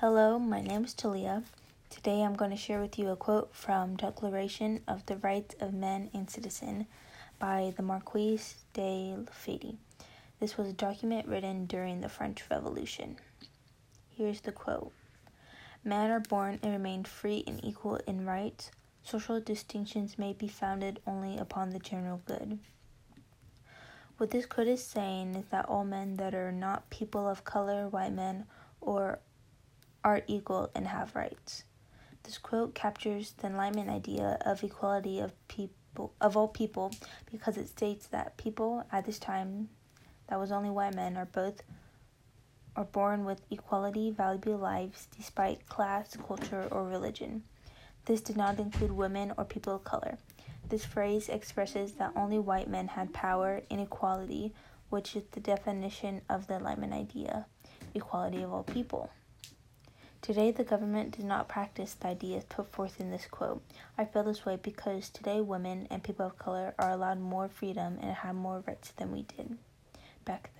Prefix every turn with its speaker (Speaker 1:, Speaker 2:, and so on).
Speaker 1: Hello, my name is Talia. Today I'm going to share with you a quote from Declaration of the Rights of Man and Citizen by the Marquis de Lafayette. This was a document written during the French Revolution. Here's the quote Men are born and remain free and equal in rights. Social distinctions may be founded only upon the general good. What this quote is saying is that all men that are not people of color, white men, or are equal and have rights. This quote captures the Enlightenment idea of equality of people of all people because it states that people at this time that was only white men are both are born with equality valuable lives despite class, culture, or religion. This did not include women or people of color. This phrase expresses that only white men had power and equality, which is the definition of the Enlightenment idea equality of all people. Today, the government did not practice the ideas put forth in this quote. I feel this way because today women and people of color are allowed more freedom and have more rights than we did back then.